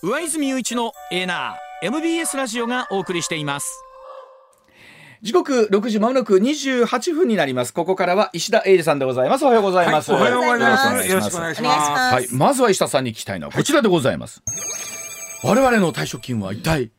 上泉雄一のエナー MBS ラジオがお送りしています。時刻6時まもなく28分になります。ここからは石田英二さんでございます。おはようございます、はいおはようございます。よろしくお願いします。はいまずは石田さんに聞きたいのはこちらでございます、我々の退職金は一体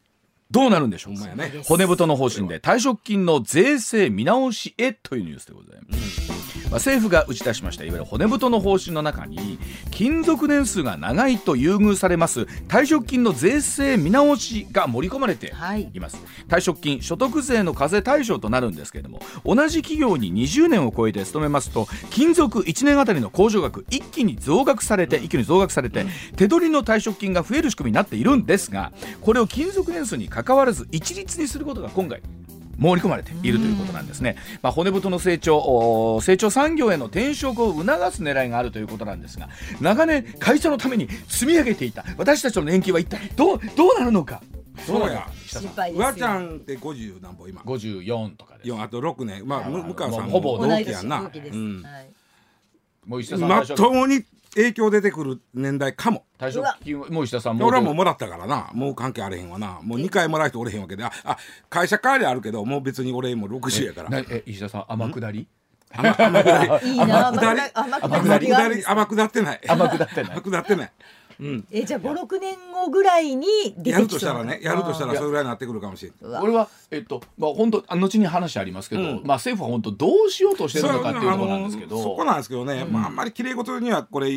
どうなるんでしょう？ね骨太の方針で退職金の税制見直しへというニュースでございます、まあ、政府が打ち出しましたいわゆる骨太の方針の中に勤続年数が長いと優遇されます退職金の税制見直しが盛り込まれてはいいます、退職金所得税の課税対象となるんですけれども同じ企業に20年を超えて勤めますと勤続1年あたりの控除額一気に増額されて一気に増額されて手取りの退職金が増える仕組みになっているんですがこれを勤続年数に関わらず一律にすることが今回盛り込まれているということなんですね、まあ、骨太の成長お成長産業への転職を促す狙いがあるということなんですが長年会社のために積み上げていた私たちの年金は一体どうどうなるのか？そうや。心配ですようわちゃんって50何歩今？54とかです。4あと6年。まあむ向川さんほぼも同期やんなうんはいもう石田さんまともに影響出てくる年代かも。退職金はもう石田さんも俺はもうもらったからな。もう関係あれへんわな。もう2回もらう人おれへんわけで。ああ会社帰りあるけどもう別に俺も60やから。なえ石田さん天下り？甘甘下り。いいな。天下り。甘甘下り。があるんです下り。甘下ってない甘下ってない甘下ってないうんえじゃあ56年後ぐらいに出やるとしたらねやるとしたらそれぐらいになってくるかもしれないわ。これはえっとまあ本当あ後に話ありますけど、うん。まあ政府は本当どうしようとしてるのかっていうところなんですけど。そこなんですけどね、まああんまり綺麗事にはこれ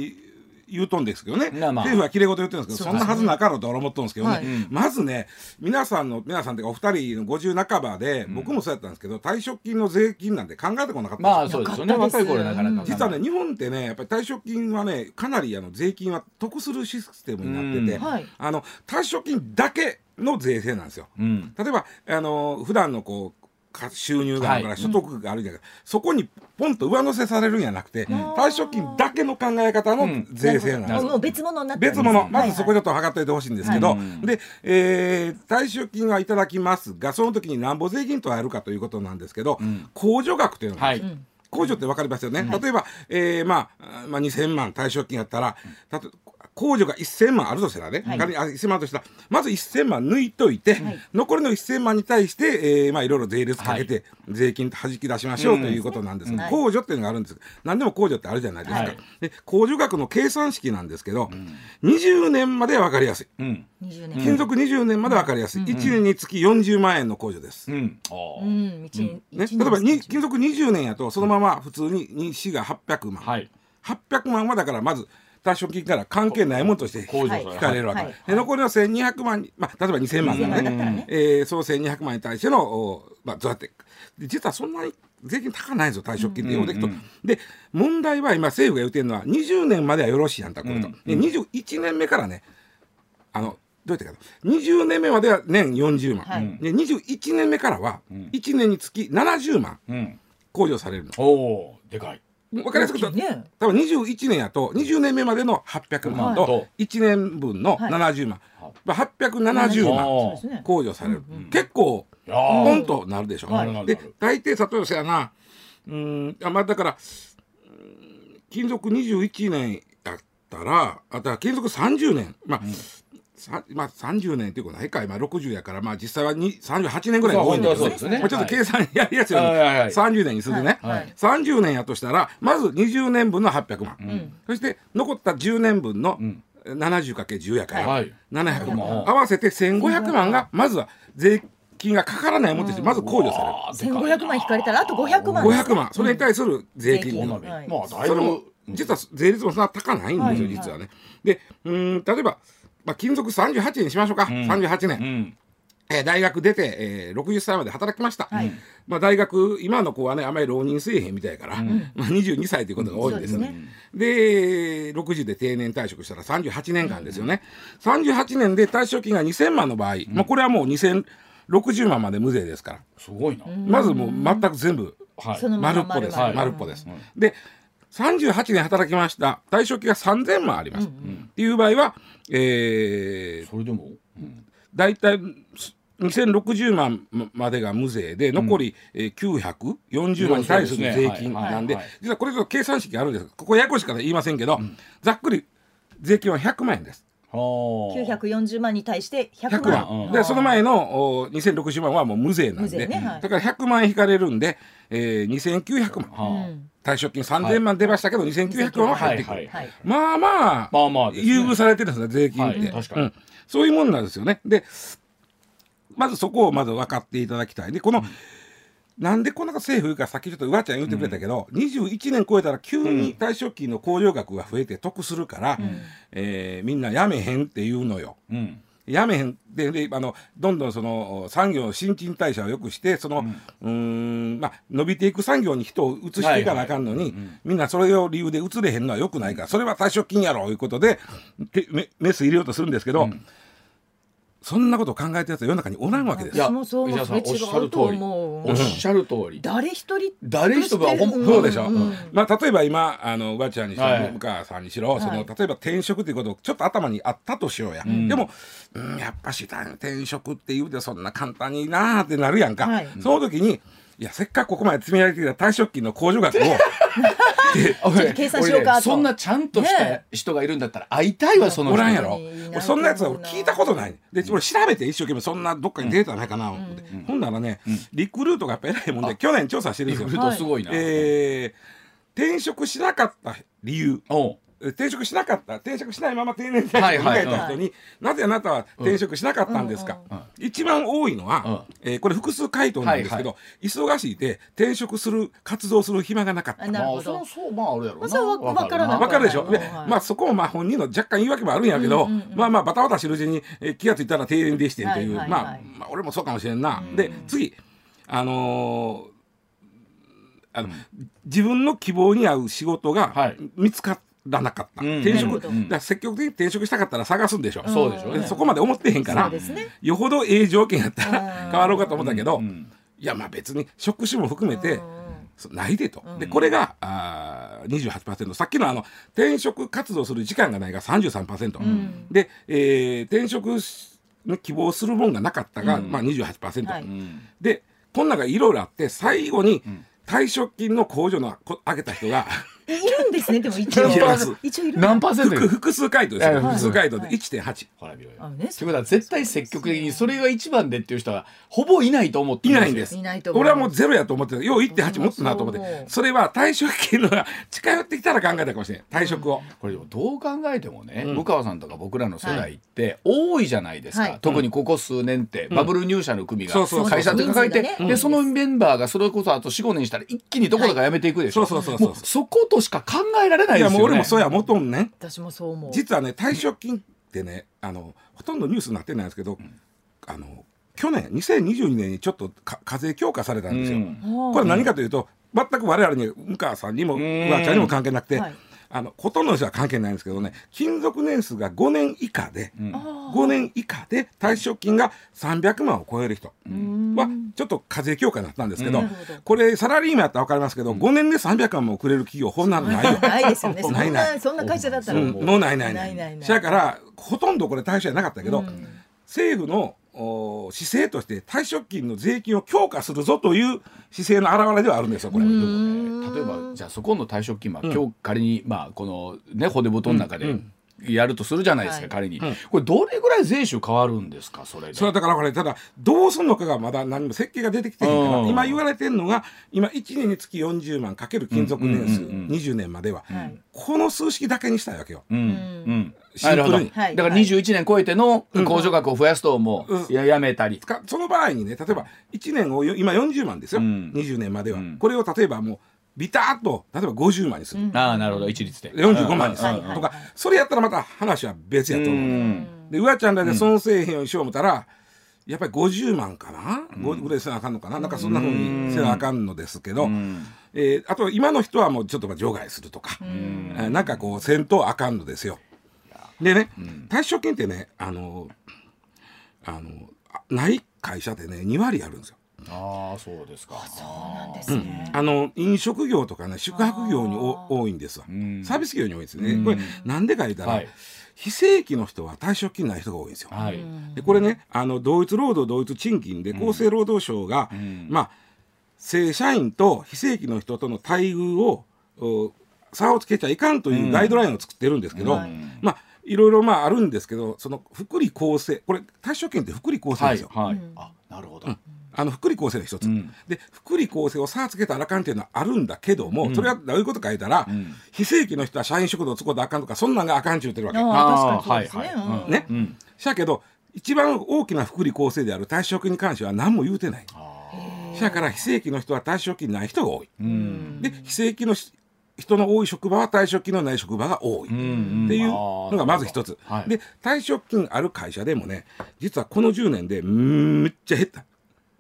言うとんですけどね、まあまあ。政府は綺麗事言ってるんですけどそんなはずなかろうと俺は思っとんですけどね、はい。まずね皆さんの皆さんっていうかお二人の50半ばで、僕もそうやったんですけど退職金の税金なんて考えてこなかったんですよ。まあそうですよね。若い頃なかなか実はね日本ってねやっぱり退職金はねかなりあの税金は得するシステムになってて、あの退職金だけの税制なんですよ。うん。例えばあの普段のこうか収入があるからはい。所得があるじゃない。か、そこにポンと上乗せされるんじゃなくて、退職金だけの考え方のうん。税制なんですよ。もう別物になって別ですね。物。まずそこでちょっと測っといてほしいんですけど、で、えー退職金はいただきますがその時になんぼ税金とあるかということなんですけど、ん。控除額というのがあるん。ですはい、控除って分かりますよね、例えば、えーまあ、まあ2000万退職金やったら、たと控除が1000万あるとしたらね、はい。仮にあ1000万としたらまず1000万抜いといて、はい。残りの1000万に対して、えーまあ、いろいろ税率かけて、税金弾き出しましょうということなんですが、うん。控除っていうのがあるんです。何でも控除ってあるじゃないですか、はい。で控除額の計算式なんですけど、20年までは分かりやすい。うん。20年。勤続20年まで分かりやすい、1年につき40万円の控除です。例えばに年勤続20年やとそのまま普通にに市が800万、はい。800万はだからまず退職金から関係ないものとして控除はい。引かれるわけ、はい。で残りの1200万に、まあ、例えば2000万だ2000万だったらねね、えーその1200万に対しての、おまあ、どうやって。で実はそんなに税金高ないんですよ退職金ってようできると、で問題は今政府が言ってるのは20年まではよろしいやんたこれと、で21年目からねあのどうやってかと。20年目までは年40万、はい。で21年目からは1年につき70万うん。控除されるの。おおでかいわかりやすく言うと、ね。多分21年やと20年目までの800万はい。と1年分のはい。70万、はい。まあ、870そう万控除される、結構いやー。ポンとなるでしょ、はい。で大抵例えばやなうーんあまあだからうん勤続21年やったらあだから勤続30年。まあ、さまあ、30年っていうことないか今60やからまあ実際はに38年ぐらいが多いんだけどね。まあ、ちょっと計算やりやすいように、はいはいはい。30年にするね、はいはい。30年やとしたらまず20年分の800万、ん。そして残った10年分のん。70×10 やから、はい。700万、うん。合わせて1500万がまずは税金がかからないもんとしてまず控除される。あーでかい1500万引かれたらあと500万です500万それに対する税金税金のはいまあだいそれもぶ実は税率もそんな高ないんですよ、はい。実はね。でうーん例えば、まあ、勤続38年にしましょうか、38年、うん。えー大学出て、えー、60歳まで働きました、はい。まあ、大学今の子はねあまり浪人せえへんみたいやから、まあ、22歳ということが多いんですよね。で60で定年退職したら38年間ですよね、38年で退職金が2000万の場合、まあ、これはもう2060万まで無税ですから、すごいな。まずもう全く全部はい。丸っぽです、丸々丸っぽです、で38年働きました。退職金が3000万あります、っていう場合は、えー、それでも？うん。大体2060万までが無税で残り、えー940万に対する税金なんではいはいはい。実はこれと計算式あるんです。ここややこしいから言いませんけど、ざっくり税金は100万円です。940万に対して100 100万万、でその前のお2060万はもう無税なんで、ねはい。だから100万円引かれるんで、えー、2900万、うん退職金3000万出ましたけど、2900万は入ってくる、はいはいまあまあ、まあまあね。優遇されてるんですね税金って、はいうんそういうもんなんですよね。でまずそこをまず分かっていただきたい。でこの、なんでこんな政府がさっきちょっとうわちゃん言ってくれたけど、21年超えたら急に退職金の控除額が増えて得するから、えーみんなやめへんって言うのよ。うんやめへん。でであのどんどんその産業の新陳代謝を良くしてその、うーんまあ、伸びていく産業に人を移していかなあかんのに、みんなそれを理由で移れへんのは良くないからそれは退職金やろいうことでてメメス入れようとするんですけど、そんなことを考えてるやつは世の中におらんわけです。よ。私もそう思う石田さんそれ違おっしゃる通り。おっしゃる通り。誰一人誰一人がほんん。そうでしょ、ん。まあ、例えば今あのうばちゃんにしろ、はい。向川さんにしろ、そのはい例えば転職ということちょっと頭にあったとしようや、でも、うん、やっぱし転職って言うてそんな簡単になーってなるやんか、はい。その時にいやせっかくここまで積み上げてきた退職金の控除額を ょっと計算しようかと。そんなちゃんとしたね。人がいるんだったら会いたいわその人。おらんやろ。そんなやつは俺聞いたことない。で俺調べて一生懸命そんなどっかにデータないかな思って、ほんならね、リクルートがやっぱ偉いもんで去年調査してるんリクルですよートすごいな、えー転職しなかった理由転職しなかった転職しないまま定年退職を迎えた人に、なぜあなたは転職しなかったんですか、一番多いのは、えーこれ複数回答なんですけど、忙しいで転職する活動する暇がなかった。あなるほど。まあそうまああるやろな。まあそれはわわからなわかるでしょ、ではいまあそこもまあ本人の若干言い訳もあるんやけど、まあまあバタバタしてるうちに、えー気がついたら定年でしてんという、はいはいまあはい。まあ俺もそうかもしれんな、で次あのーあの、自分の希望に合う仕事がはい。見つからなかった、うん。転職、だから積極的に転職したかったら探すんでしょ、そうでしょうね。でそこまで思ってへんから、ね。よほどええ条件やったうん。ら変わろうかと思ったけど、ん。いやまあ別に職種も含めて、うん。そないでと、でこれがあー28%さっきのあの転職活動する時間がないが33%、で、えー転職希望するもんがなかったが、まあ28%、はい。でこんながいろいろあって最後に退職金の控除のこ上げた人がいるんですねでも一応。一応いる何パーセント複複数回答です複数回答ではい。1.8。ほら見ろよ。ということは絶対積極的にそれが一番でっていう人はほぼいないと思ってるいないんです。いないと思う俺はもうゼロやと思ってた。よう1.8持つなと思って。それは退職金のが近寄ってきたら考えたかもしれない。退職を。これでもどう考えてもね、うん。向川さんとか僕らの世代って多いじゃないですか、はい。特にここ数年ってバブル入社の組が会社で抱えて、でそのメンバーがそれこそあと45年したら一気にどころか辞めていくでしょ、そうそうそうそう。もうそことしか考えられないいやですよね。もう俺もそうやもとんね。私もそう思う。実はね退職金ってねあのほとんどニュースになってないんですけど、あの去年2022年にちょっとか課税強化されたんですよ。うん。これ何かというと全く我々に向川さんにもん。うわちゃんにも関係なくて、はいあのほとんどの人は関係ないんですけどね勤続年数が5年以下で、5年以下で退職金が300万を超える人。はちょっと課税強化になったんですけど、うん。これサラリーマンやったら分かりますけど、5年で300万もくれる企業こんなのないよ。ないですよね。そんない。ななそんな会社だったら。うん、もうもうないない。なないいないない。だからほとんどこれ対象じゃなかったけど、うん。政府のお姿勢として退職金の税金を強化するぞという姿勢の表れではあるんですよこれ。例えばじゃあそこの退職金は、今日仮にまあこのね骨太の中でやるとするじゃないですか、はい。仮に、これどれぐらい税収変わるんですかそれで。それはだからこれただどうするのかがまだ何も設計が出てきてへんからうん。今言われてるのが今1年につき40万かける勤続年数うんうんうん。うん20年までは。はい。この数式だけにしたいわけよ。うん。うん。シンプルに。なるほどはい。だから21年超えての控除額を増やすともう、ややめたり、かその場合にね例えば1年をよ今40万ですよ、うん。20年までは、うん。これを例えばもうビターッと例えば50万にする、ああなるほど。一律で。45万にする。とかそれやったらまた話は別やと思う、うん。でうわちゃんらで損せえへんようにしよう思ったら、やっぱり50万かな、ごぐらいせなあかんのかな。なんかそんなふうにせなあかんのですけど、ん。えーあと今の人はもうちょっとまあ除外するとか、えーなんかこうせんとあかんのですよ。でね、退職金ってねあのあのあない会社でね2割あるんですよ。ああそうですか。なんですね。あの飲食業とかね宿泊業にお多いんですわ、ん。サービス業に多いですね、これなんでか言ったら、はい。非正規の人は退職金ない人が多いんですよ、はい、でこれねあの同一労働同一賃金で厚生労働省が、まあ正社員と非正規の人との待遇をお差をつけちゃいかんというガイドラインを作ってるんですけど、はい。まあいろいろまああるんですけどその福利厚生これ退職金って福利厚生ですよ、はい。あなるほど、あの福利厚生の一つ、ん。で福利厚生を差つけたらあかんっていうのはあるんだけども、それはどういうことか言ったら、非正規の人は社員食堂を使うとあかんとかそんなんがあかんって言ってるわけ。ああ確かにそうですね。はいね、ん。しやけど一番大きな福利厚生である退職金に関しては何も言うてない。しやから非正規の人は退職金ない人が多い。うん。で非正規のし人の多い職場は退職金のない職場が多い。んっていうのがまず一つ、はい。で退職金ある会社でもね実はこの10年でむっちゃ減った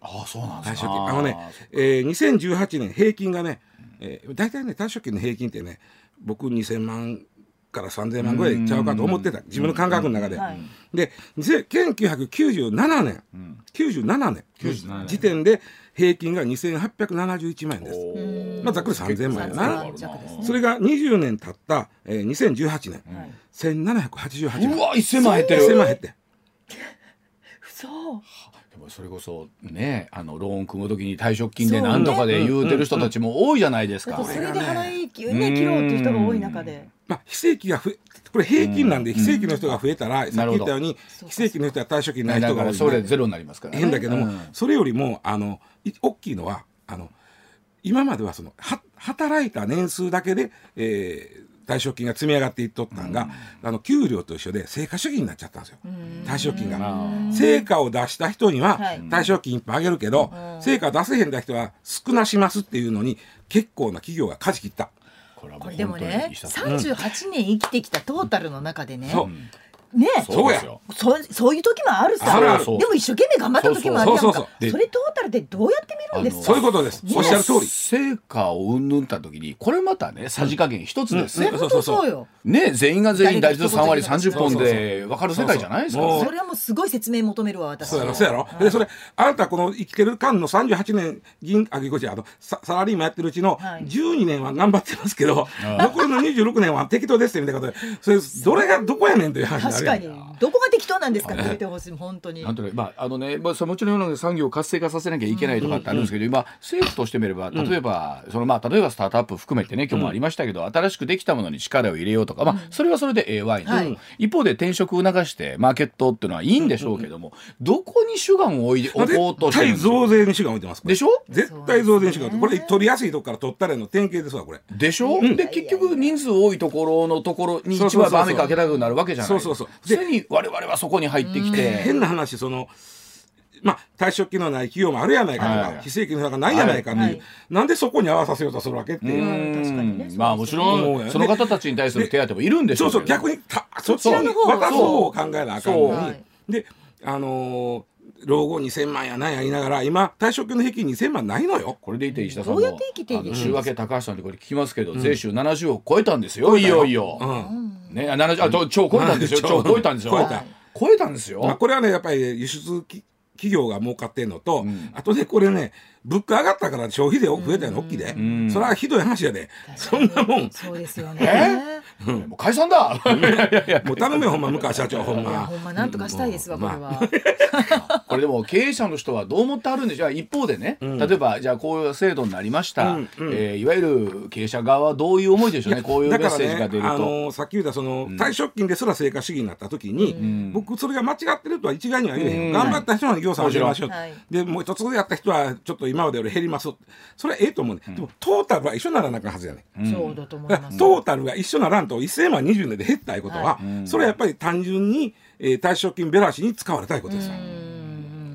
ああそうなんです退職か金。あのね、えー、2018年平均がね、えー、大体ね退職金の平均ってね僕2000万から3000万ぐらいちゃうかと思ってた。自分の感覚の中で。はい。で1997年、97年。97年。時点で平均が2871万円です。まあざっくり3000万円やな。3000弱ですね。それが20年経った、えー、2018年、1788万。うわ1000万減ってる。1000万減ってそう それこそねあのローン組む時に退職金で何とかで言うてる人たちも多いじゃないですか。それで払い切ろうっていう人が多い中で。まあ、非正規が増えこれ平均なんで非正規の人が増えたら、さっき言ったように非正規の人は退職金ないだから人が多いそれゼロになりますからね。変だけども、うんそれよりもあのい大きいのはあの今まではそのは働いた年数だけで、えー退職金が積み上がっていっとったんが、あの給料と一緒で成果主義になっちゃったんですよ。退職金が。成果を出した人にははい。退職金いっぱいあげるけど、成果出せへんだ人は少なしますっていうのに結構な企業が舵切った。これでもね石田さん。38年生きてきたトータルの中でねね。そうや。そうそういう時もあるさ。でも一生懸命頑張った時もあるやんか。そうそうそう。それトータルでどうやって見るんですか？そういうことです。おっしゃる通り。成果をうんぬんた時にこれまたねさじ加減一つですね、うん本当そうよね全員が全員大体3割誰か一30本で分かる世界じゃないですか。そうそうそれはもうすごい説明求めるわ私。そうやろ、そうやろ。で、それ、あなたこの生きてる間の38年、銀、あ、銀行じゃ、あの、ササラリーマンやってるうちのはい。12年は頑張ってますけど、残りの26年は適当ですみたいなことで、それ、どれがどこやねんという話確かに。どこが適当なんですかって言ってほしい本当に。なんとねまああのね、まあ、もちろん産業を活性化させなきゃいけないとかってあるんですけど、今政府としてみれば例えば、そのまあ例えばスタートアップ含めてね今日もありましたけど、新しくできたものに力を入れようとか、まあそれはそれでええわい。な、はい一方で転職を促してマーケットっていうのはいいんでしょうけども、どこに主眼を置い置こうと絶対してるんですか？増税に主眼置いてます。でしょ？絶対増税に主眼置いてこれ、取りやすいとこから取ったらの典型ですわ、これ。でしょ、で結局人数多いところのところに一番雨かけたくなるわけじゃないそうそうそう我々はそこに入ってきて。変な話、その、まあ、退職金のない企業もあるやないかとか、はい。非正規の人がないやないかっていう、はい。なんでそこに合わさせようとするわけっていう。うん。確かにね。まあもちろんその方たちに対する手当もいるんでしょそううけど。そう逆にたそっちにそっちの方を考えなあかんのに、はい。であのー老後2000万やなんや言いながら今退職金の平均2000万ないのよ。これでいて石田さんもどうやって生きていけんです週明け高橋さんにこれ聞きますけど、税収70を超えたんですよいよいよ、うん。ねあ70あちょ超超えたんですよ超超超えたんですよ超えた超えたんですよ、まあ、これはねやっぱり輸出き企業が儲かってんのと、んあとねこれね物価上がったから消費税増えたの大きいで、ん。それはひどい話やで。そんなもん。そうですよね。もう解散だ。もう頼めよほんま向川社長ほんま。ほんまなんとかしたいですわこれは。これでも経営者の人はどう思ってあるんでしょう一方でね、例えばじゃあこういう制度になりました、うえーいわゆる経営者側はどういう思いでしょうねこういうメッセージが出ると。あのーさっき言ったその、退職金ですら成果主義になった時に、僕それが間違ってるとは一概には言えへん頑張った人に業者を上げましょう、でもう一つやった人はちょっと今までより減ります。それはええと思うね、でもトータルは一緒ならなあかんはずやね、そうだと思いだからますトータルが一緒ならんと1000万20年で減ったいうことは、それはやっぱり単純に、えー退職金べらしに使われたいことですよ、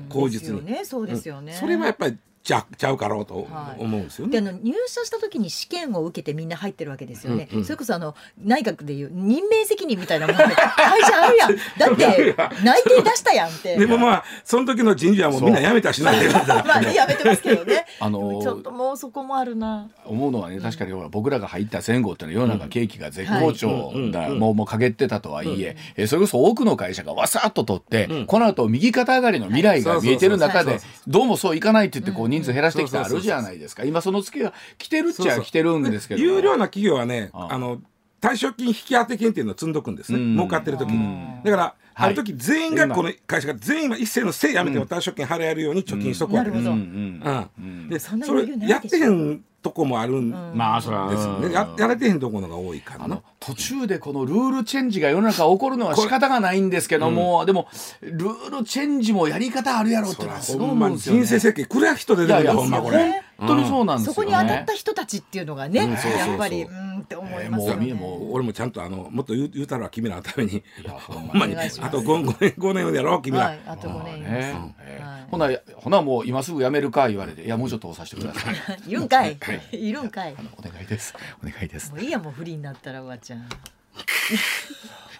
口実に。そうですよね。それはやっぱりちゃちゃうかろうとはい。思うんですよね。であの入社した時に試験を受けてみんな入ってるわけですよね、それこそあの内閣でいう任命責任みたいなもんで会社あるやん。だって内定出したやんって。でもまあその時の人事はもうみんな辞めたしなって まあねやめてますけどね。あのーちょっともうそこもあるな。思うのはね確かにほら僕らが入った前後っていうのは世の中景気が絶好調だ、もうもう陰ってたとはいえ、えそれこそ多くの会社がわさっと取って、この後右肩上がりの未来が見えてる中でどうもそういかないって言ってこう人数減らしてきてあるじゃないですか。今その月が来てるっちゃ来てるんですけど有料な企業はねああ。の退職金引き当て金っていうのを積んどくんですね、うん。儲かってる時に、うん。だから、はいある時全員がこの会社が全員は一斉のせいやめても退職金払えるように貯金しとくわけです、でそんなそれやってへんとこもあるんまあそれはですよね、ややれてへんところが多いからなあの途中でこのルールチェンジが世の中起こるのは仕方がないんですけども、でもルールチェンジもやり方あるやろってのはすごいほんまに思うんですよね。人生設計くれ人で出てくるいやいやほんまこれ。本当にそうなんですよ、ね。そこに当たった人たちっていうのがね、うんそうそうそう。やっぱりうーんって思いますよね。もうもう俺もちゃんとあのもっと言う言うたら君らのために。ほんまほんまに。あと 5, 年5年やろう君ら、はい、あと5年います。ねはい。えーほなほなもう今すぐ辞めるか言われていやもうちょっと押させてください。いるんかい、い。るんかい。お願いです。お願いです。もういいやもう不利になったらおばちゃん。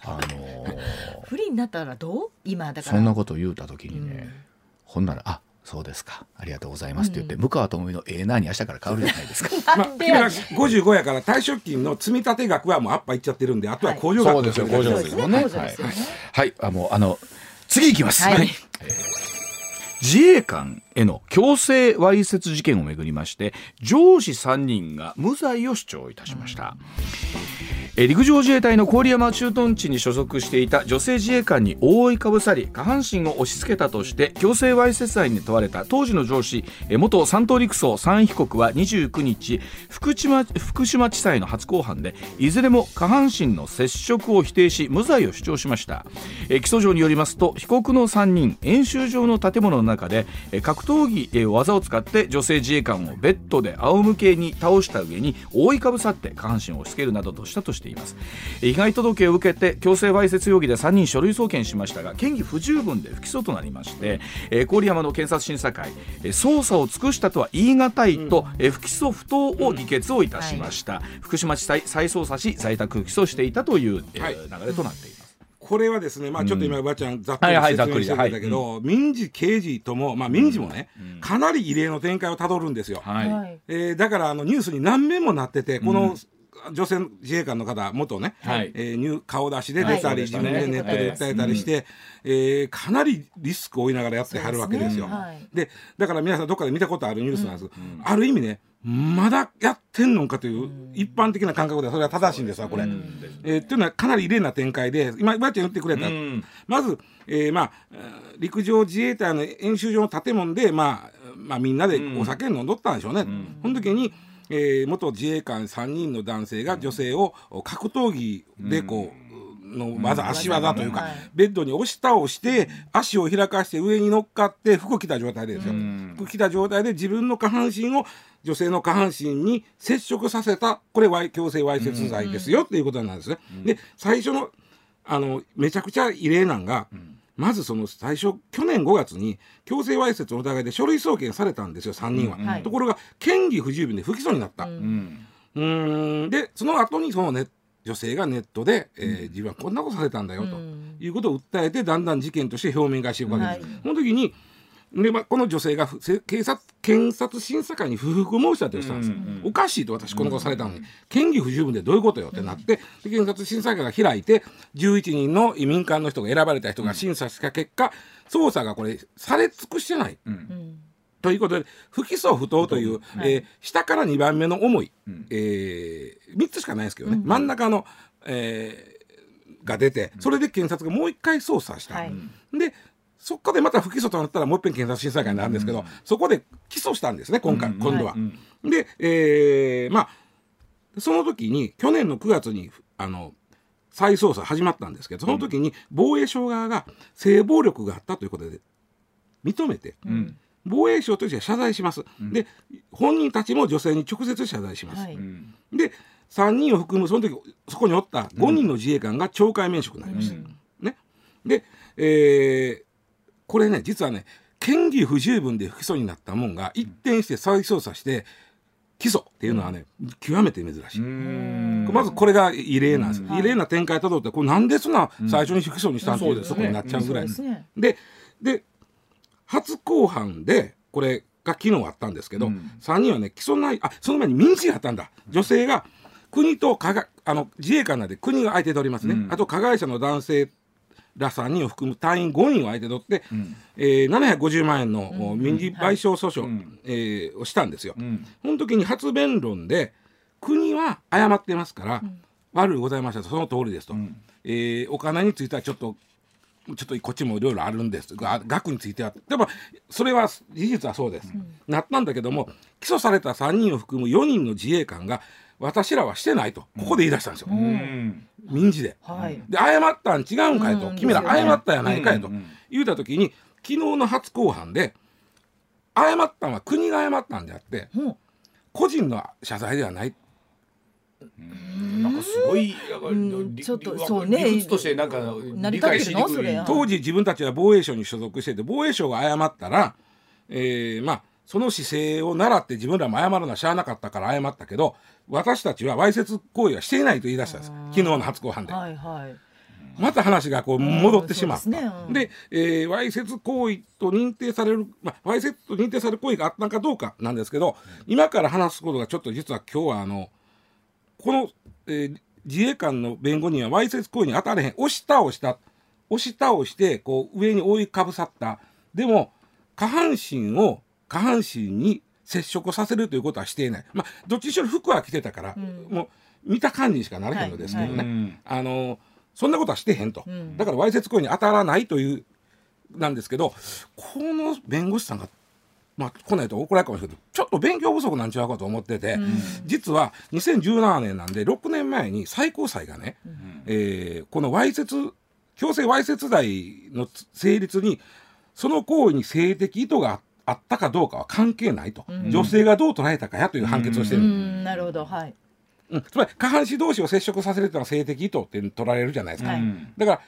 あのー。不利になったらどう？今だから。そんなこと言うた時にね、ほんなら「あそうですか。ありがとうございます」って言って、向川智美のええなに明日から変わるじゃないですか。まあ、君ら55やから退職金の積み立て額はもうアッパーいっちゃってるんであとは控除額そうですよ控除そうですよね。はい。あもうあの次いきます。はい。自衛官への強制わいせつ事件をめぐりまして上司3人が無罪を主張いたしました、え陸上自衛隊の郡山駐屯地に所属していた女性自衛官に覆いかぶさり下半身を押し付けたとして強制わいせつ罪に問われた当時の上司え元三等陸曹三被告は29日福島福島地裁の初公判でいずれも下半身の接触を否定し無罪を主張しました。え起訴状によりますと被告の3人演習場の建物の中でえ格闘技え技を使って女性自衛官をベッドで仰向けに倒した上に覆いかぶさって下半身を押し付けるなどとしたとしています。えー被害届を受けて強制わいせつ容疑で3人書類送検しましたが嫌疑不十分で不起訴となりましてえー郡山の検察審査会えー捜査を尽くしたとは言い難いとえー不起訴不当を議決をいたしました、福島地裁再捜査し在宅不起訴していたという、えーはい。流れとなっています。これはですね、まあ、ちょっと今、ばあちゃん、ざっくりはいはい説明してざっくりたけど、民事、刑事とも、まあ、民事もね、かなり異例の展開をたどるんですよ。はい、はい。えーだからあのニュースに何面もなってて、この女性自衛官の方、元ね、はい。えー顔出しで出たり、はい。自分でネットで訴えたりして、えーかなりリスクを負いながらやってはるわけですよ。でだから皆さんどっかで見たことあるニュースなんです、ある意味ねまだやってんのかという一般的な感覚ではそれは正しいんですわこれ。えーっていうのはかなり異例な展開で今ばあちゃん言ってくれた、ん。まず、えーまあえー陸上自衛隊の演習場の建物で、まあまあ、みんなでお酒飲んどったんでしょうね。その時にえー元自衛官3人の男性が女性を格闘技でこう、の技足技というか、はい。ベッドに押し倒して足を開かして上に乗っかって服着た状態でですよ、服着た状態で自分の下半身を女性の下半身に接触させたこれわ強制わいせつ罪ですよっていうことなんですね。で最初のあのめちゃくちゃ異例なんが、まずその最初去年5月に強制わいせつの疑いで書類送検されたんですよ3人は、はい。ところが嫌疑不十分で不起訴になった。うん。うーん。でその後にそのね女性がネットで、えー自分はこんなことされたんだよと、うん。いうことを訴えてだんだん事件として表面化していくわけです。はい。その時にで、まあ、この女性が警察検察審査会に不服申し立てをしたんです、おかしいと私このことされたのに、嫌疑不十分でどういうことよってなって、で検察審査会が開いて11人の民間の人が選ばれた人が審査した結果、捜査がこれされ尽くしてない。うん。ということで不起訴不当という、はい。えー下から2番目の重い、え3つしかないですけどね、真ん中の、えーが出てそれで検察がもう一回捜査した、はい。でそこでまた不起訴となったらもう一遍検察審査会になるんですけど、そこで起訴したんですね今回、今度は。で、えーまあその時に去年の9月にあの再捜査始まったんですけどその時に防衛省側が性暴力があったということで認めて、うん。防衛省としては謝罪します、で本人たちも女性に直接謝罪します、はい。うん。で3人を含むその時そこにおった5人の自衛官が懲戒免職になりました、ね、で、えーこれね実はね嫌疑不十分で不起訴になったもんが一転して再捜査して起訴っていうのはね、極めて珍しい。まずこれが異例なんです、異例な展開たどってこれなんでそんな最初に不起訴にしたんっていう、そこになっちゃうぐらい、そうですね。でで初公判でこれが昨日あったんですけど、うん。3人はね起訴内あその前に民事があったんだ。女性が国と加害あの自衛官なんで国が相手取りますね、うん。あと加害者の男性ら3人を含む隊員5人を相手取って、ん。えー750万円のお民事賠償訴訟、うん。えーをしたんですよ。うん。その時に発弁論で国は謝ってますから、悪いございましたと。その通りですと、ん。えーお金についてはちょっとちょっとこっちもいろいろあるんです。が額については。でもそれは事実はそうです、なったんだけども起訴された3人を含む4人の自衛官が私らはしてないとここで言い出したんですよ、うん。民事で。はい。で謝ったん違うんかいと、うん。君ら謝ったやないかいと、言うた時に昨日の初公判で謝ったんは国が謝ったんであってうん。個人の謝罪ではない。なんかすごい、ちょっとりそうね。理屈としてなんか理解しにくい。当時自分たちは防衛省に所属してて防衛省が謝ったら、えーまあその姿勢を習って自分らも謝るのはしゃあなかったから謝ったけど私たちはわいせつ行為はしていないと言い出したんです昨日の初公判で。はいはい。また話がこう戻ってしまった。そうですねうんで、えーわいせつ行為と認定される、まあ、わいせつと認定される行為があったのかどうかなんですけど、今から話すことがちょっと実は今日はあの、この、えー自衛官の弁護人はわいせつ行為に当たれへん。押し倒した。押し倒して、こう上に覆いかぶさった。でも、下半身を下半身に接触させるということはしていない。まあ、どっちにしろ服は着てたから、もう見た感じにしかなれへんのですけどね。はいうん。あのそんなことはしてへんと、ん。だからわいせつ行為に当たらないというなんですけどこの弁護士さんが、まあ、来ないと怒られるかもしれないけどちょっと勉強不足なんちゃうかと思ってて、実は2017年なんで6年前に最高裁がね、えーこのわいせつ強制わいせつ罪の成立にその行為に性的意図があったかどうかは関係ないと、女性がどう捉えたかやという判決をしてうる、ん。なるほど。はい。うん。つまり下半身同士を接触させるというのは性的意図って取られるじゃないですか、はい。だから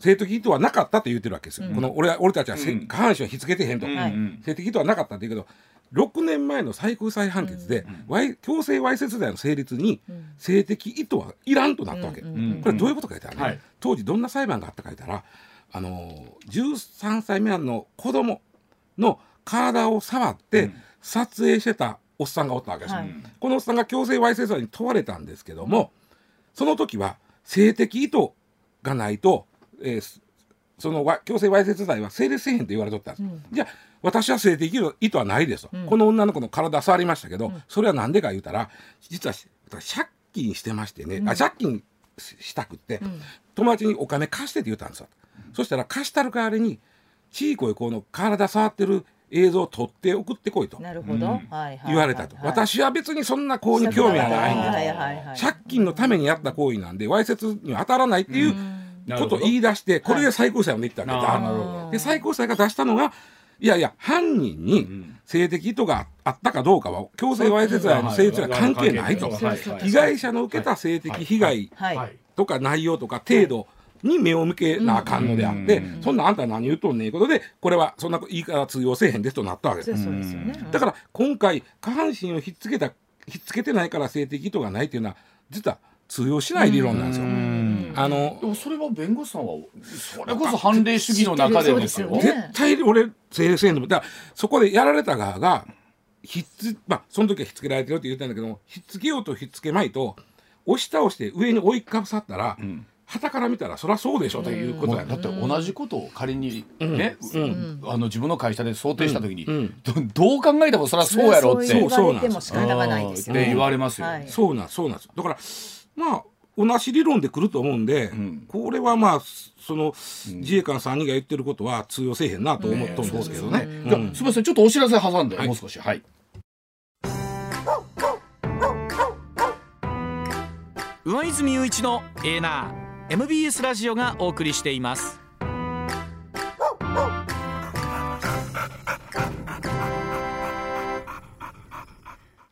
性的意図はなかったと言ってるわけですよ、この俺は俺たちはせ、うん。下半身はひっつけてへんと、はい。性的意図はなかったって言うけど6年前の最高裁判決で、わい強制わいせつ罪の成立に性的意図はいらんとなったわけ、うん。うん。うん。これどういうことか言ったらね、はい。当時どんな裁判があったか言ったらあの13歳未満の子供の体を触って撮影してたおっさんがおったわけですよ、はい。このおっさんが強制わいせつ罪に問われたんですけどもその時は性的意図がないと、えーすそのわ強制わいせつ罪は成立せえへんと言われとったんです、じゃあ私は性的意図はないですと、この女の子の体触りましたけど、それは何でか言うたら実は私借金してましてね、あ借金ししたくって、友達にお金貸してって言ったんですよ、そしたら貸したる代わりにちいこいこの体触ってる映像を撮って送ってこいと。なるほど。はいはい。言われたと、はい。私は別にそんな行為に興味はないんです、はいはいはい借金のためにやった行為なんでわいせつには当たらないっていうことを言い出してこれで最高裁まで行ったわけだ。ほで最高裁が出したのがいやいや犯人に性的意図があったかどうかは強制わいせつ罪の成立には関係ないと。被害者の受けた性的被害とか内容とか程度に目を向けなあかんのであって、そんなあんた何言うとんねんいうことでこれはそんな言い方は通用せえへんですとなったわけです。そうそうですよね。だから今回下半身をひっつけたひっつけてないから性的意図がないっていうのは実は通用しない理論なんですよ。あのでもそれは弁護士さんはそれこそ判例主義の中でですすよね。絶対俺成立せんのだからそこでやられた側がひっつまあその時はひっつけられてるって言ったんだけどもひっつけようとひっつけまいと押し倒して上に追いかぶさったら、旗から見たらそりゃそうでしょということやね。だって同じことを仮にね、あの自分の会社で想定した時に、うん。どどう考えてもそりゃそうやろって。そう言われても仕方がないですよね。って言われますよ、はい。そうなんそうなんです。だからまあ同じ理論で来ると思うんで、ん。これはまあその自衛官3人が言ってることは通用せえへんなと思ったんですけどね。じゃあすみません。ちょっとお知らせ挟んで、はいもう少しはい。上泉雄一のエーナー MBS ラジオがお送りしています。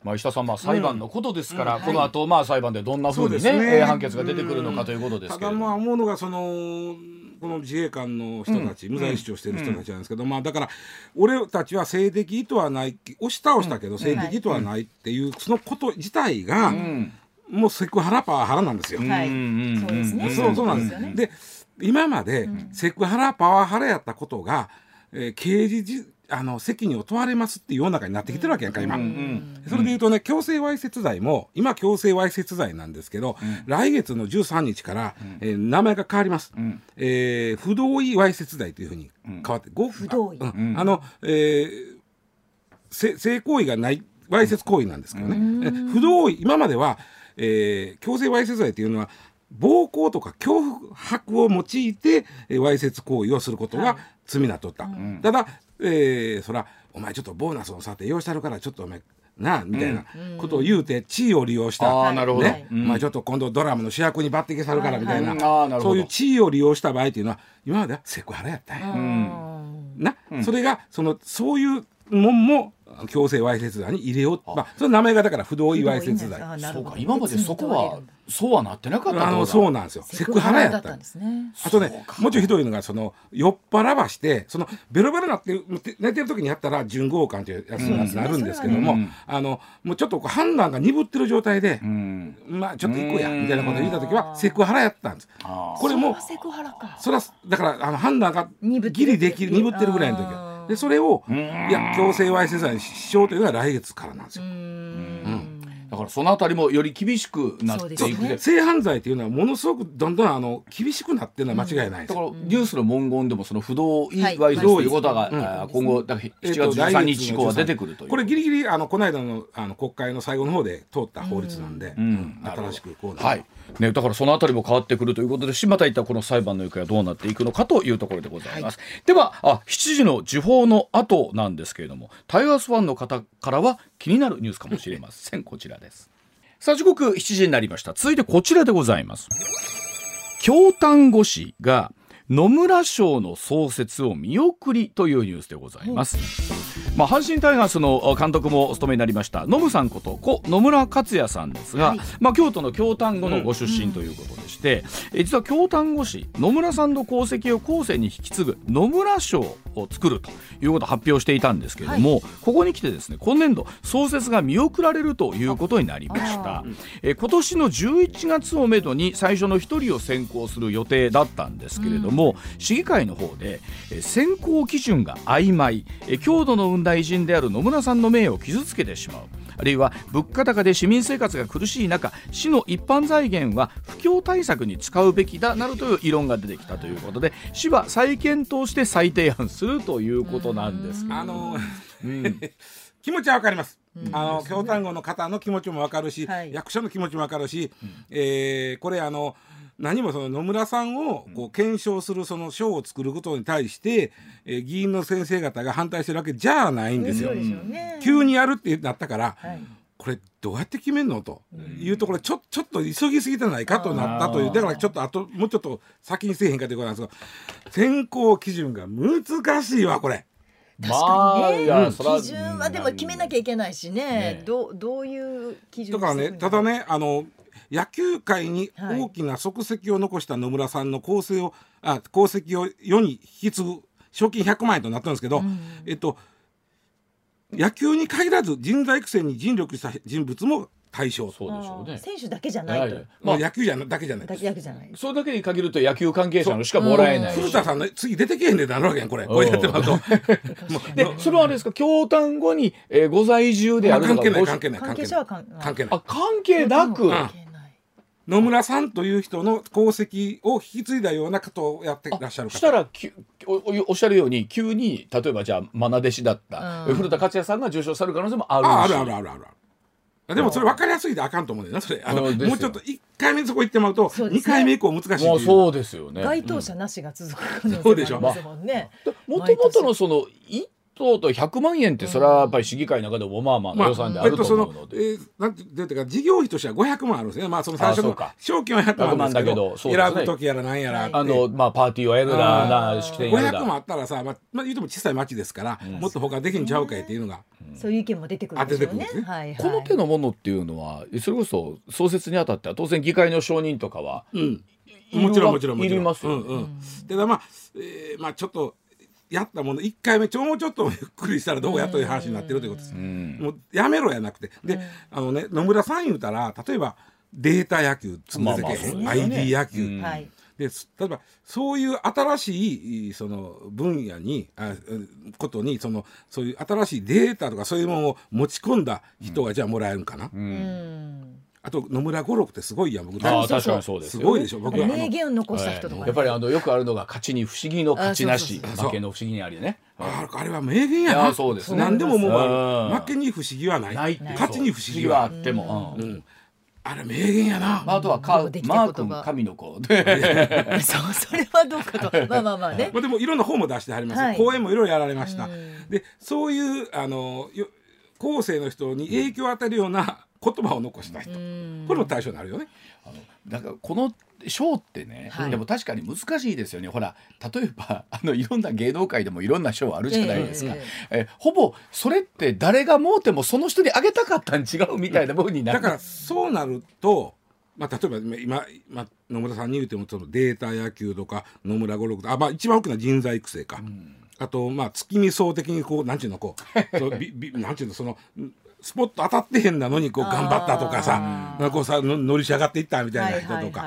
まあ、石田さん、まあ、裁判のことですから、うん。この後、まあ裁判でどんなふうにねね。えー判決が出てくるのかということですたけれども。だまあ思うのがそのこの自衛官の人たち、無罪主張してる人たちなんですけど、まあだから俺たちは性的意図はない押し倒したけど性的意図はないっていう、そのこと自体が、うんもうセクハラパワハラなんですよ。はい。うんそうですね。そうそうなんです。よね。で今までセクハラパワハラやったことが、えー刑事じあの責任を問われますっていう世の中になってきてるわけやんか今。それで言うとね強制わいせつ罪も今強制わいせつ罪なんですけど、来月の13日から、えー名前が変わります、えー不同意わいせつ罪というふうに変わって、ご不同意。あうん。あの、え性行為がないわいせつ行為なんですけどね、え不同意今までは、えー強制わいせつ罪というのは暴行とか脅迫を用いてえーわいせつ行為をすることが罪になっとった、ただ、えーそらお前ちょっとボーナスをさって用意してあるからちょっとお前なあみたいなことを言うて地位を利用した、あーなるほど。ねうんまあ、ちょっと今度ドラマの主役に抜擢されるからみたいな,、はいはい。そういう地位を利用した場合っていうのは今まではセクハラやったんや、な、それがそのそういうもんも強制わいせつ罪に入れよう。まあその名前がだから不同意わいせつ罪。あそうか。今までそこはそうはなってなかった。ってのそうなんですよ。セクハラやったんですね。あとねもうちょいひどいのがその酔っ払わしてそのベロベロになって寝てる時にやったら順合感というやつになるんですけども、うん。あのもうちょっとこう判断が鈍ってる状態で、うん。まあちょっと行こうやみたいなことを言った時うんはセクハラやったんです。これもそはセクハラか。それはだからあの判断がギリできる鈍ってるぐらいの時あは。ーでそれをん。いや強制わいせつ罪にしようというのは来月からなんですよ。だからそのあたりもより厳しくなっていく。ねで性犯罪っていうのはものすごくどんどんあの厳しくなってるのは間違いないです。だ。からニュースの文言でもその不同意はいということが、今後だからえ7月っと13日以降は出てくるという。これギリギリあのこの間のあの国会の最後の方で通った法律なんで、ん。新しくこうはい。ね、だからそのあたりも変わってくるということで柴田一体この裁判の行方はどうなっていくのかというところでございます、ではあ7時の時報の後なんですけれどもタイガースファンの方からは気になるニュースかもしれません。こちらです。さあ時刻7時になりました。続いてこちらでございます。京丹後市が野村賞の創設を見送りというニュースでございます、まあ、阪神タイガースの監督もお務めになりました野村さんこと故野村克也さんですが、はい。まあ、京都の京丹後のご出身ということでして、え実は京丹後市野村さんの功績を後世に引き継ぐ野村賞を作るということを発表していたんですけれども、ここに来てですね今年度創設が見送られるということになりました、えー今年の11月をめどに最初の1人を選考する予定だったんですけれども、市議会の方で、えー選考基準が曖昧、えー郷土の生んだ偉人である野村さんの名誉を傷つけてしまう。あるいは物価高で市民生活が苦しい中市の一般財源は不況対策に使うべきだなどという異論が出てきたということで市は再検討して再提案するということなんですあのうん。気持ちはわかります。あの京丹後の方の気持ちもわかるし、はい。役所の気持ちもわかるし、えーこれあの何もその野村さんをこう検証するその賞を作ることに対して、えー議員の先生方が反対してるわけじゃないんですよ。急にやるってなったから、はい。これどうやって決めんのというところちょちょっと急ぎすぎてないかとなったというだからちょっとあともうちょっと先にせえへんかということなんですが選考基準が難しいわこれ。確かにね、まあ基準はでも決めなきゃいけないしね。ねどうどういう基準だからねただねあの野球界にはい。大きな足跡を残した野村さんの功績を、あ功績を世に引き継ぐ賞金100万円となったんですけど、えっと野球に限らず人材育成に尽力した人物も対象。そうでしょうね。選手だけじゃないと、はいまあ、野球じゃなだけじゃない。だけだけじゃない。それだけに限ると野球関係者のしかもらえない。し古田さんの次出てけへんでなるわけやんこれ。これやって もらうとでそれはあれですか？京丹後に、えーご在住であるのが関係ないご関係ない関関係ない。係者は関関係ない。あ関係なく、うん関係ない野村さんという人の功績を引き継いだようなことをやってらっしゃる方。したらきおおおっしゃるように急に例えばじゃあ愛弟子だった、うん。古田克也さんが受賞される可能性もあるしああるあるあるあるあでもそれ分かりやすいであかんと思うんだよなそれ。あのもうちょっと1回目そこ行ってもらうとそうですね。2回目以降難しいそうですよね。該当者なしが続く可能そうでしょ性もありますもんね。もともとのその一等と100万円ってそれはやっぱり市議会の中でもまあまあまあの予算であるとえっとその思うので、えーなんていうか事業費としては500万あるんですね。まあその最初の賞金は100万ですけ100万だけど選ぶ時やらなんやらあって。あのまあパーティーをやるな式典やるだ500万あったらさ、まあ、まあ言うても小さい町ですから、もっと他できんちゃうかいっていうのが、そういう意見も出てくるんです。ね。はいはい。この手のものっていうのはそれこそ創設にあたっては当然議会の承認とかはうん、もちろんもちろんもちろん。いりますよね。うんうん、ただまあ、えーまあちょっとやったもの1回目ちょもうちょっと ゆっくりしたらどうやという話になってるということです、うん。もうやめろやなくて。で、あのね野村さん言うたら例えばデータ野球つまあまあね。ID 野球、うん。はい。です例えばそういう新しいその分野にあうんことにそのそういう新しいデータとかそういうものを持ち込んだ人がじゃあもらえるんかな、うん。あと野村五六ってすごいやん。僕あ確かにそうですすごいでしょ。僕は名言を残した人とかね。やっぱりあのよくあるのが勝ちに不思議の勝ちなしあそうそうそう。負けの不思議にありね。ああれは名言やいなやそうですね。何でももううん。負けに不思議はない。勝ちに不思議は。あはっても、うん。うん。あれ名言やな、まあ、あとはカマー君神の子。で そうそれはどうかと。まあまあまあね。ま。あ、でもいろんな本も出してはります、はい。講演もいろいろやられました、うん。でそういうあのよ後世の人に影響を与えるような言葉を残した人、うん。これも対象になるよね。だからこの賞ってね、はい。でも確かに難しいですよね。ほら例えば あのいろんな芸能界でもいろんな賞あるじゃないですか、ええほぼそれって誰がもうてもその人にあげたかったん違うみたいな部分になる。だからそうなると、まあ、例えば今今野村さんに言うてもそのデータ野球とか野村五六とかあ、まあ、一番大きな人材育成か、あとまあ月見層的にこうなんちゅうのこうそうびびなんちゅうのそのんスポット当たってへんなのにこう頑張ったとかさなんかこうさの乗りし上がっていったみたいな人とか。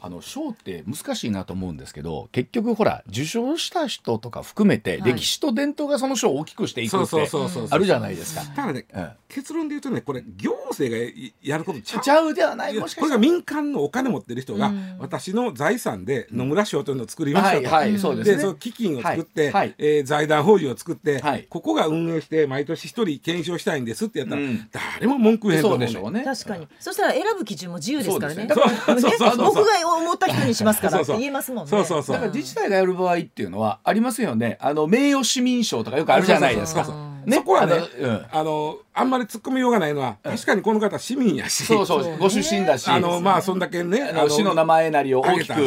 あの賞って難しいなと思うんですけど結局ほら受賞した人とか含めてはい。歴史と伝統がその賞を大きくしていくそうってそうそうそうあるじゃないですか。だからね、うん。結論で言うとねこれ行政がややることちゃう。ちゃうではない。もしかしたら。これが民間のお金持ってる人が、うん。私の財産で野村賞というのを作りましたと、はいはいそうですね。でその基金を作って、はい。はい。えー財団法人を作って、はい。ここが運営して毎年一人検証したいんですってやったら、うん。誰も文句言えへんとそ思うね。うでしょうね。確かに。そしたら選ぶ基準も自由ですからね。そうですねそう。そうそうそう。僕が思った人にしますから。ってそうそう。言えますもんね。そうそうそう。だから自治体がやる場合っていうのはありますよね。あの名誉市民賞とかよくあるじゃないですか。そうそう。そう。ね。そこはねあのうん。あのあんまり突っ込みようがないのは、確かにこの方市民やし。そうそう。そうね。ご出身だし、あのまあそんだけねあの市の名前なりを大きく、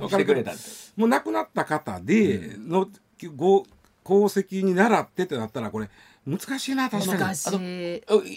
うん、してくれた。もう亡くなった方での、ご功績に習ってってなったらこれ難しいな確かに。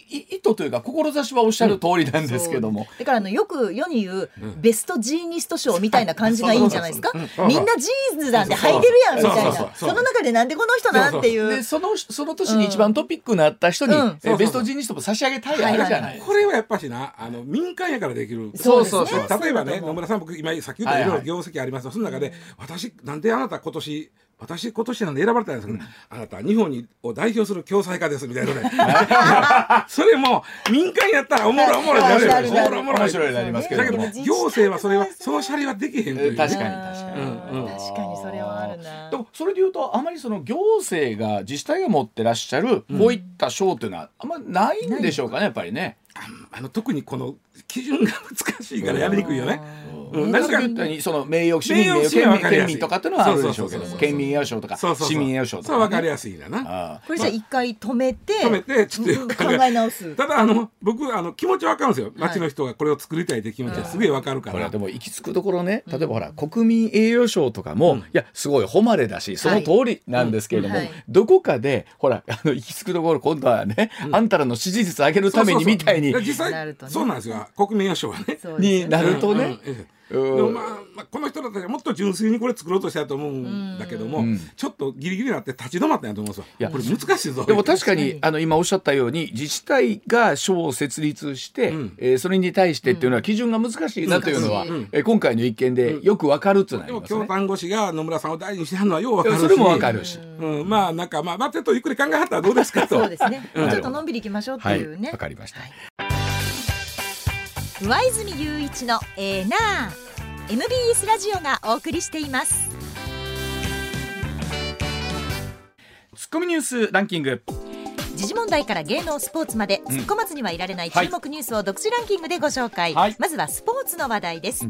意図というか志はおっしゃる通りなんですけども、だからあのよく世に言うベストジーニスト賞みたいな感じがいいんじゃないですか？みんなジーンズなんて履いてるやんみたいな。その中でなんでこの人なんていう。でそのその年に一番トピックになった人に、うん。えベストジーニストも差し上げたいあるじゃない。これはやっぱしなあの民間やからできる。そうそうそう。例えばね野村さん僕今さっき言ったはいはいいろい。ろ業績あります。よその中で私なんであなた今年私今年なんで選ばれたんですけど、あなたは日本にを代表する共済家ですみたいなね それも民間やったらおもろいおもろいなるおもろいおもろい面白いなりますけどだけど行政はそれはそのシャリはできへんという、ね、確かに確かに。うんうん。確かにそれはあるな。でもそれで言うとあまりその行政が自治体が持ってらっしゃるこういった賞というのはあんまないんでしょうかねやっぱりね。あの特にこの基準が難しいからやりにくいよね。うん。何かにその名誉市民名誉県民県民とかっていうのはあるでしょうけど県民栄誉賞とかそうそうそう。市民栄誉賞とか、そう分かりやすいんだな。あこれじゃあ一回止めて。止めてちょっと考え直す。ただあの僕あの気持ちわかるんですよ。町の人がこれを作りたいって気持ちはすげえわかるから。これはで。も行き着くところね例えばほら国民栄誉賞とかも、いやすごい誉れだしその通りなんですけれども、はい。どこかでほらあの行き着くところ今度はね、あんたらの支持率上げるためにみたいにそうそうそう実際なるとね。そうなんですよ。国民栄誉賞はね。になるとね、うん。うんうんでもまあ、まあ、この人だったらもっと純粋にこれ作ろうとしたと思うんだけども、うんちょっとギリギリになって立ち止まったんやと思うんですよ。いやこれ難しいぞ。でも確かにあの 今おっしゃったように自治体が賞を設立して、うんえーそれに対してっていうのは基準が難しいなというのは、難しいえー今回の一件でよくわかるっていうのはあでもりますね。京丹後氏が野村さんを大事にしてはるのはようわかるし。それもわかるし。うん、まあなんかまあまあちょっとゆっくり考えはったらどうですかと。そうですねちょっとのんびりいきましょうってはい、いうねわかりました。上泉雄一のエーナー MBS ラジオがお送りしていますツッコミニュースランキング。時事問題から芸能スポーツまで突っ込まずにはいられない注はい。目ニュースを独自ランキングでご紹介、はい。まずはスポーツの話題です、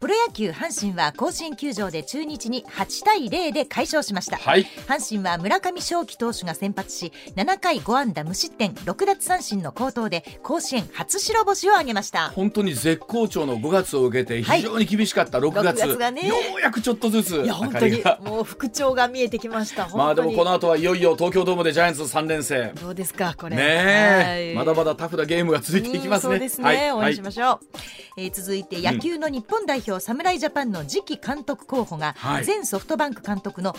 プロ野球阪神は甲子園球場で中日に8対0で快勝しました、はい。阪神は村上正輝投手が先発し7回5安打無失点6奪三振の好投で甲子園初白星を挙げました。本当に絶好調の5月を受けてはい。非常に厳しかった6月,、6月がね。ようやくちょっとずついや本当にもう復調が見えてきました。まあでもこの後後はいよいよ東京ドームでジャイアンツ3連戦どうですかこれ。ねまだまだタフなゲームが続いていきますね。うんそうですね、はい。応援しましょう、えー続いて野球の日本代表、侍ジャパンの次期監督候補が、はい。前ソフトバンク監督の工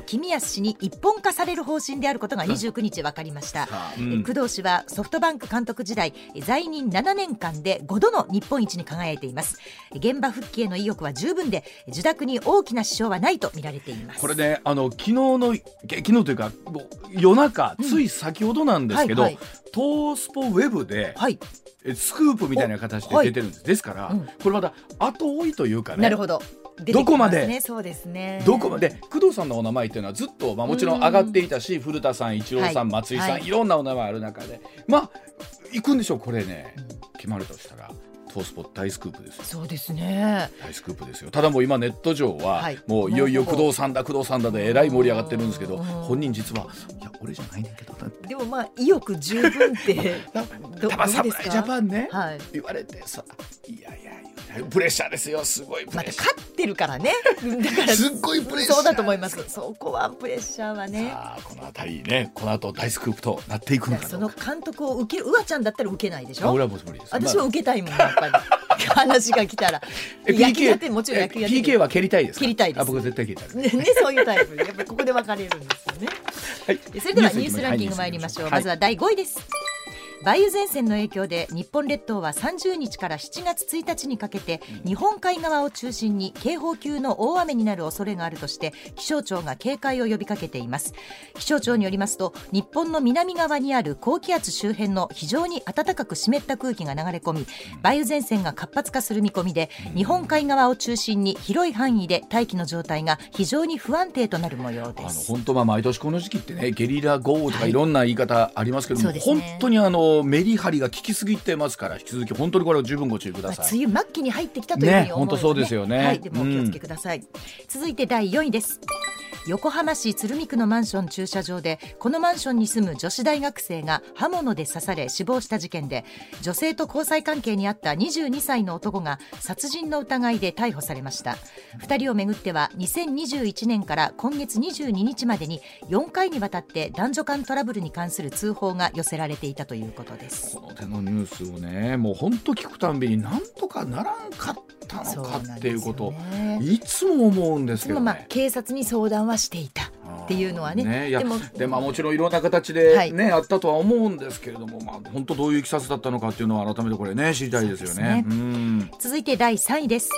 藤公康氏に一本化される方針であることが29日分かりました、う工藤氏はソフトバンク監督時代在任7年間で5度の日本一に輝いています。現場復帰への意欲は十分で受諾に大きな支障はないと見られています。これねあの昨日のけ昨日というか夜中、つい先ほどなんですけど、はいはい。東スポウェブで、はい。えスクープみたいな形で出てるんです、ですから、うん。これまだ後追いというかねなるほど。出てきどこまで？そうですね。どこまで？工藤さんのお名前っていうのはずっと、まあ、もちろん上がっていたし、古田さん一郎さん、はい。松井さん、はい。い、ろんなお名前ある中で。まあ行くんでしょうこれね、決まるとしたら東スポ大スクープですよそうですね大スクープですよただもう今ネット上は、はいもういよいよ工藤さんだ工藤さんだでえらい盛り上がってるんですけど本人実はいや俺じゃないねんけどでもまあ意欲十分ってたま侍ジャパンね、はい言われてさいやいやプレッシャーですよすごいプレッシャー、勝ってるからねだからすっごいプレッシャーそうだと思いますそこはプレッシャーはねさあこの辺りねこの後大スクープとなっていくのかその監督を受けるうわちゃんだったら受けないでしょ俺はもう無理です私は受けたいもんやっぱり 話が来たら。え野球やってもちろん野球やって。PK は蹴りたいですか？蹴りたいです。あ僕は絶対蹴りたい ねねそういうタイプ。やっぱりここで分かれるんですよね。はい。それではニュースランキング参りましょう、まずは第5位です梅雨前線の影響で日本列島は30日から7月1日にかけて日本海側を中心に警報級の大雨になる恐れがあるとして気象庁が警戒を呼びかけています。気象庁によりますと日本の南側にある高気圧周辺の非常に暖かく湿った空気が流れ込み梅雨前線が活発化する見込みで日本海側を中心に広い範囲で大気の状態が非常に不安定となる模様であのす本当は毎年この時期ってねゲリラ豪雨とかいろんな言い方ありますけども、そうですね。本当にあのメリハリが効きすぎてますから引き続き本当にこれは十分ご注意くだまあさい。梅雨末期に入ってきたというふうに思うのね本当そうですよねはい、でもお気をつけください。続いて第4位です。横浜市鶴見区のマンション駐車場でこのマンションに住む女子大学生が刃物で刺され死亡した事件で女性と交際関係にあった22歳の男が殺人の疑いで逮捕されました。2人をめぐっては2021年から今月22日までに4回にわたって男女間トラブルに関する通報が寄せられていたということです。この手のニュースをねもう本当聞くたんびになんとかならんかったのかっていうこと。ね。いつも思うんですけどでもまあね。警察に相談はしていた。っていうのはね。いやでもでまあ、もちろんいろんな形で、はい。ねあったとは思うんですけれども、まあ、本当どういういきさつだったのかっていうのは改めてこれね知りたいですよね。ね。うん。続いて第3位です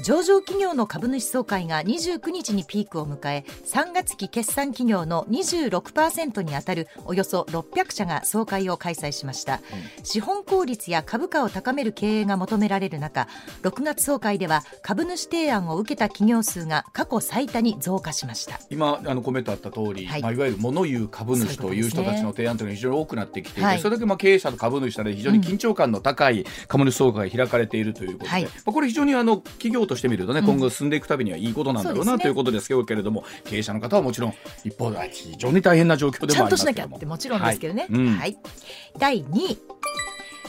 上場企業の株主総会が29日にピークを迎え3月期決算企業の26%にあたるおよそ600社が総会を開催しました、資本効率や株価を高める経営が求められる中6月総会では株主提案を受けた企業数が過去最多に増加しました。今あのコメントあった通り、はい。いまあ、いわゆる物言う株主という人たちの提案というのが非常に多くなってきていて、はい。それだけまあ経営者と株主さんで非常に緊張感の高い株主総会が開かれているということで、はい。まあ、これ非常にあの企業としてみるとね、今後進んでいくたびにはいいことなんだろうなということですけれども、経営者の方はもちろん一方では非常に大変な状況でちゃんとしなきゃもありますけどもってもちろんですけどね。はい。第2位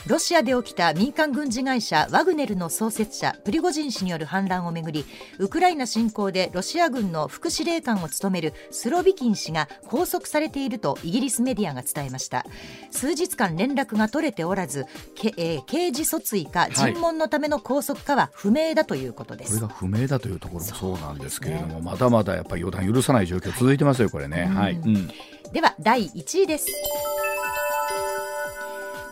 ロシアで起きた民間軍事会社ワグネルの創設者プリゴジン氏による反乱をめぐりウクライナ侵攻でロシア軍の副司令官を務めるスロビキン氏が拘束されているとイギリスメディアが伝えました。数日間連絡が取れておらず、けえー刑事訴追か尋問のための拘束かは不明だということです、これが不明だというところもそう。なんですけれども、まだまだやっぱり予断許さない状況続いてますよこれね。はい、うん。では第1位です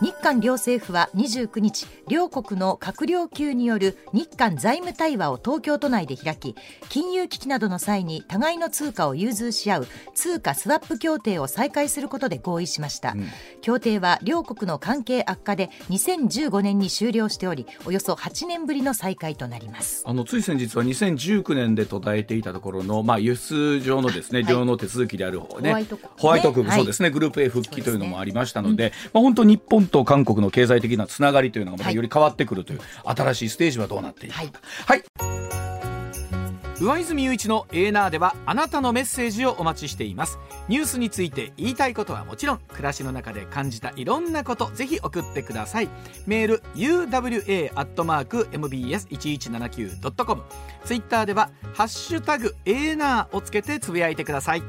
日韓両政府は29日両国の閣僚級による日韓財務対話を東京都内で開き金融危機などの際に互いの通貨を融通し合う通貨スワップ協定を再開することで合意しました、協定は両国の関係悪化で2015年に終了しておりおよそ8年ぶりの再開となります。あのつい先日は2019年で途絶えていたところの、まあ、輸出上のですね、はい。両の手続きである、ね、ホワイト国ね。ホワイト国、はいそうですね。グループ A 復帰というのもありましたので、まあ、本当日本と韓国の経済的なつながりというのがまたはい。より変わってくるという、新しいステージはどうなっていくのか。はい、上泉雄一のエーナーではあなたのメッセージをお待ちしています。ニュースについて言いたいことはもちろん暮らしの中で感じたいろんなことぜひ送ってください。メール uwa.mbs1179.com ツイッターでは「ハッシュタグエーナー」をつけてつぶやいてください